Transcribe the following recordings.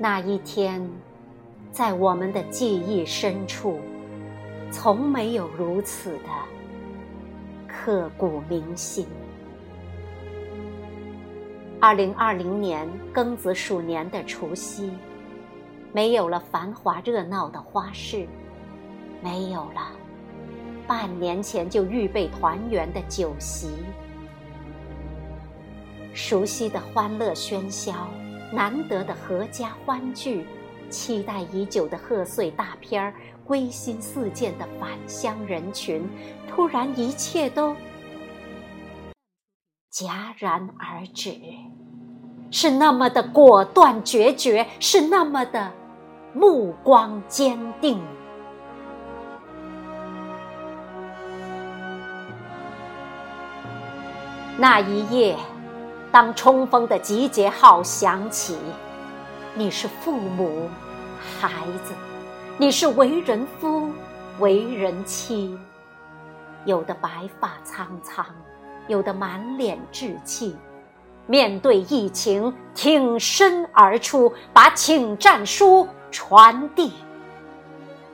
那一天，在我们的记忆深处，从没有如此的刻骨铭心。二零二零年庚子鼠年的除夕，没有了繁华热闹的花市，没有了半年前就预备团圆的酒席，熟悉的欢乐喧嚣。难得的阖家欢聚，期待已久的贺岁大片儿，归心似箭的返乡人群，突然一切都戛然而止，是那么的果断决绝，是那么的目光坚定。那一夜。当冲锋的集结号响起，你是父母、孩子，你是为人夫、为人妻，有的白发苍苍，有的满脸稚气，面对疫情挺身而出，把请战书传递。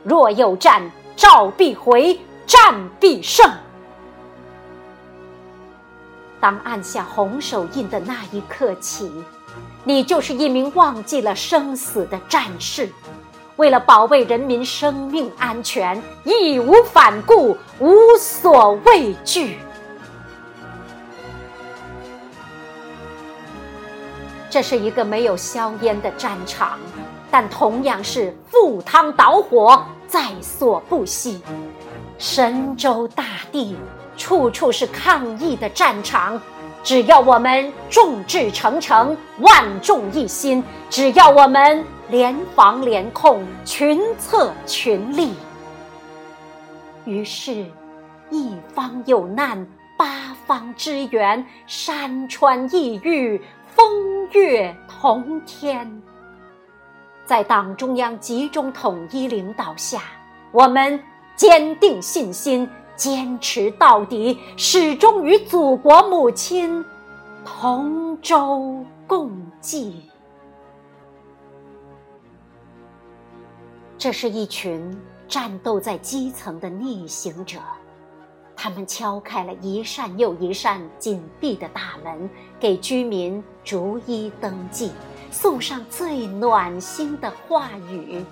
若有战，召必回，战必胜。当按下红手印的那一刻起，你就是一名忘记了生死的战士，为了保卫人民生命安全，义无反顾，无所畏惧。这是一个没有硝烟的战场，但同样是赴汤蹈火，在所不惜。神州大地。处处是抗疫的战场，只要我们众志成城、万众一心，只要我们联防联控、群策群力，于是，一方有难，八方支援，山川异域，风月同天。在党中央集中统一领导下，我们坚定信心。坚持到底，始终与祖国母亲同舟共济。这是一群战斗在基层的逆行者，他们敲开了一扇又一扇紧闭的大门，给居民逐一登记，送上最暖心的话语。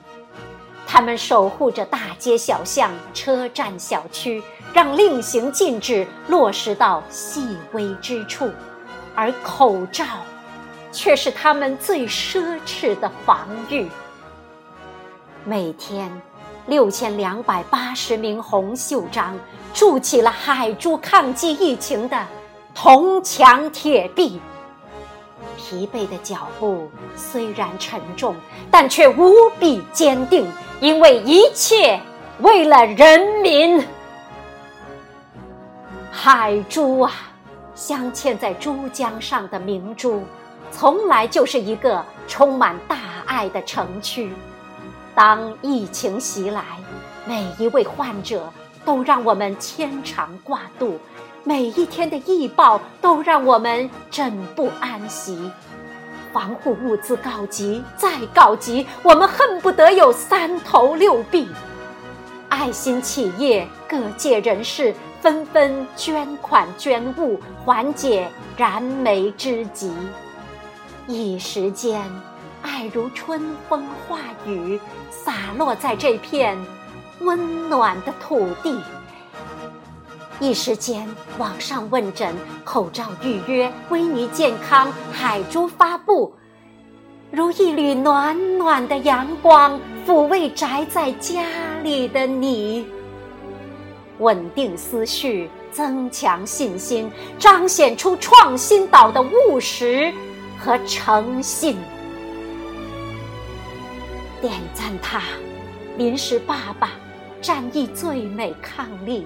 他们守护着大街小巷、车站小区，让令行禁止落实到细微之处，而口罩，却是他们最奢侈的防御。每天，六千两百八十名红袖章筑起了海珠抗击疫情的铜墙铁壁。疲惫的脚步虽然沉重，但却无比坚定。因为一切为了人民，海珠啊，镶嵌在珠江上的明珠，从来就是一个充满大爱的城区。当疫情袭来，每一位患者都让我们牵肠挂肚，每一天的疫报都让我们枕不安息。防护物资告急，再告急，我们恨不得有三头六臂。爱心企业、各界人士纷纷捐款捐物，缓解燃眉之急。一时间，爱如春风化雨，洒落在这片温暖的土地。一时间，网上问诊、口罩预约、微尼健康、海珠发布，如一缕暖暖的阳光，抚慰宅在家里的你。稳定思绪，增强信心，彰显出创新岛的务实和诚信。点赞他，临时爸爸，战役最美伉俪。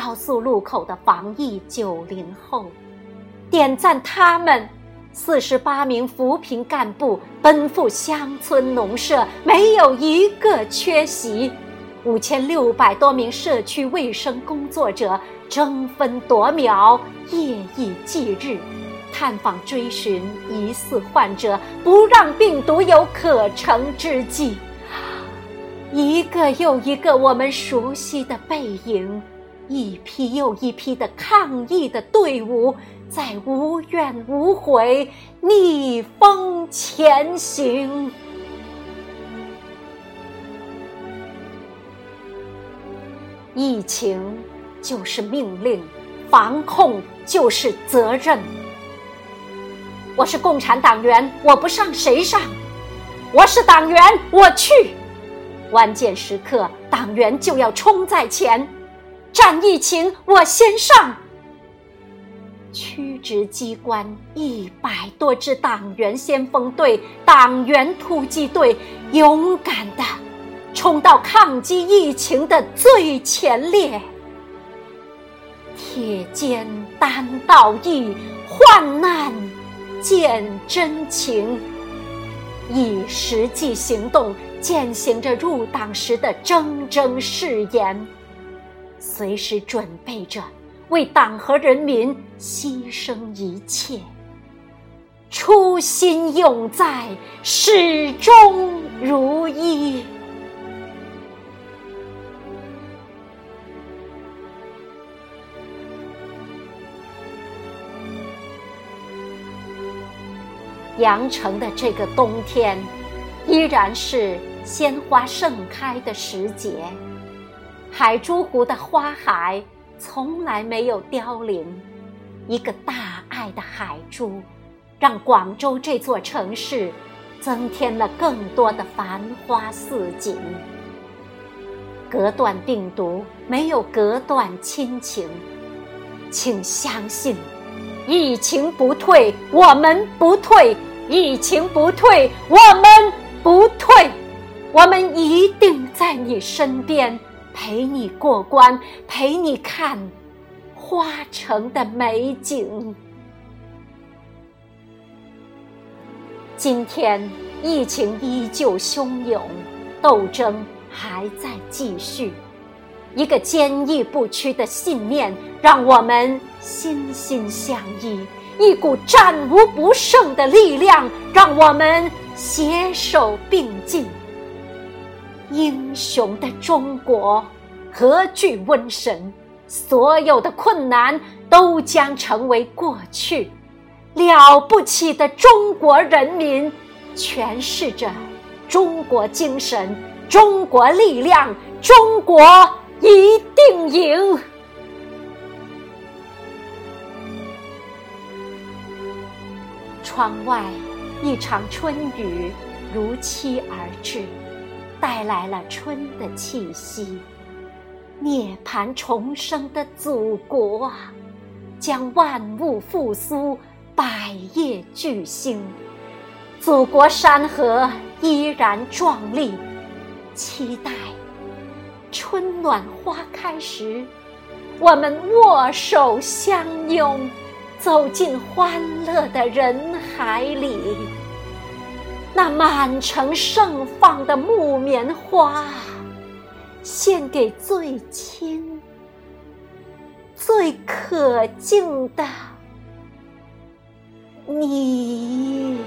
高速路口的防疫九零后，点赞他们四十八名扶贫干部奔赴乡村农舍，没有一个缺席；五千六百多名社区卫生工作者争分夺秒、夜以继日，探访追寻疑似患者，不让病毒有可乘之机。一个又一个我们熟悉的背影，一批又一批的抗疫的队伍，在无怨无悔逆风前行。疫情就是命令，防控就是责任。我是共产党员，我不上谁上？我是党员，我去。关键时刻，党员就要冲在前，战疫情我先上。区直机关一百多支党员先锋队、党员突击队，勇敢的冲到抗击疫情的最前列。铁肩担道义，患难见真情，以实际行动。践行着入党时的铮铮誓言，随时准备着为党和人民牺牲一切，初心永在，始终如一。阳城的这个冬天。依然是鲜花盛开的时节，海珠湖的花海从来没有凋零。一个大爱的海珠，让广州这座城市增添了更多的繁花似锦。隔断病毒，没有隔断亲情。请相信，疫情不退，我们不退；疫情不退，我们。不退，我们一定在你身边，陪你过关，陪你看花城的美景。今天疫情依旧汹涌，斗争还在继续。一个坚毅不屈的信念，让我们心心相依；一股战无不胜的力量，让我们。携手并进，英雄的中国何惧瘟神？所有的困难都将成为过去。了不起的中国人民，诠释着中国精神、中国力量，中国一定赢。窗外。一场春雨如期而至，带来了春的气息。涅槃重生的祖国啊，将万物复苏，百业巨兴。祖国山河依然壮丽，期待春暖花开时，我们握手相拥。走进欢乐的人海里，那满城盛放的木棉花，献给最亲、最可敬的你。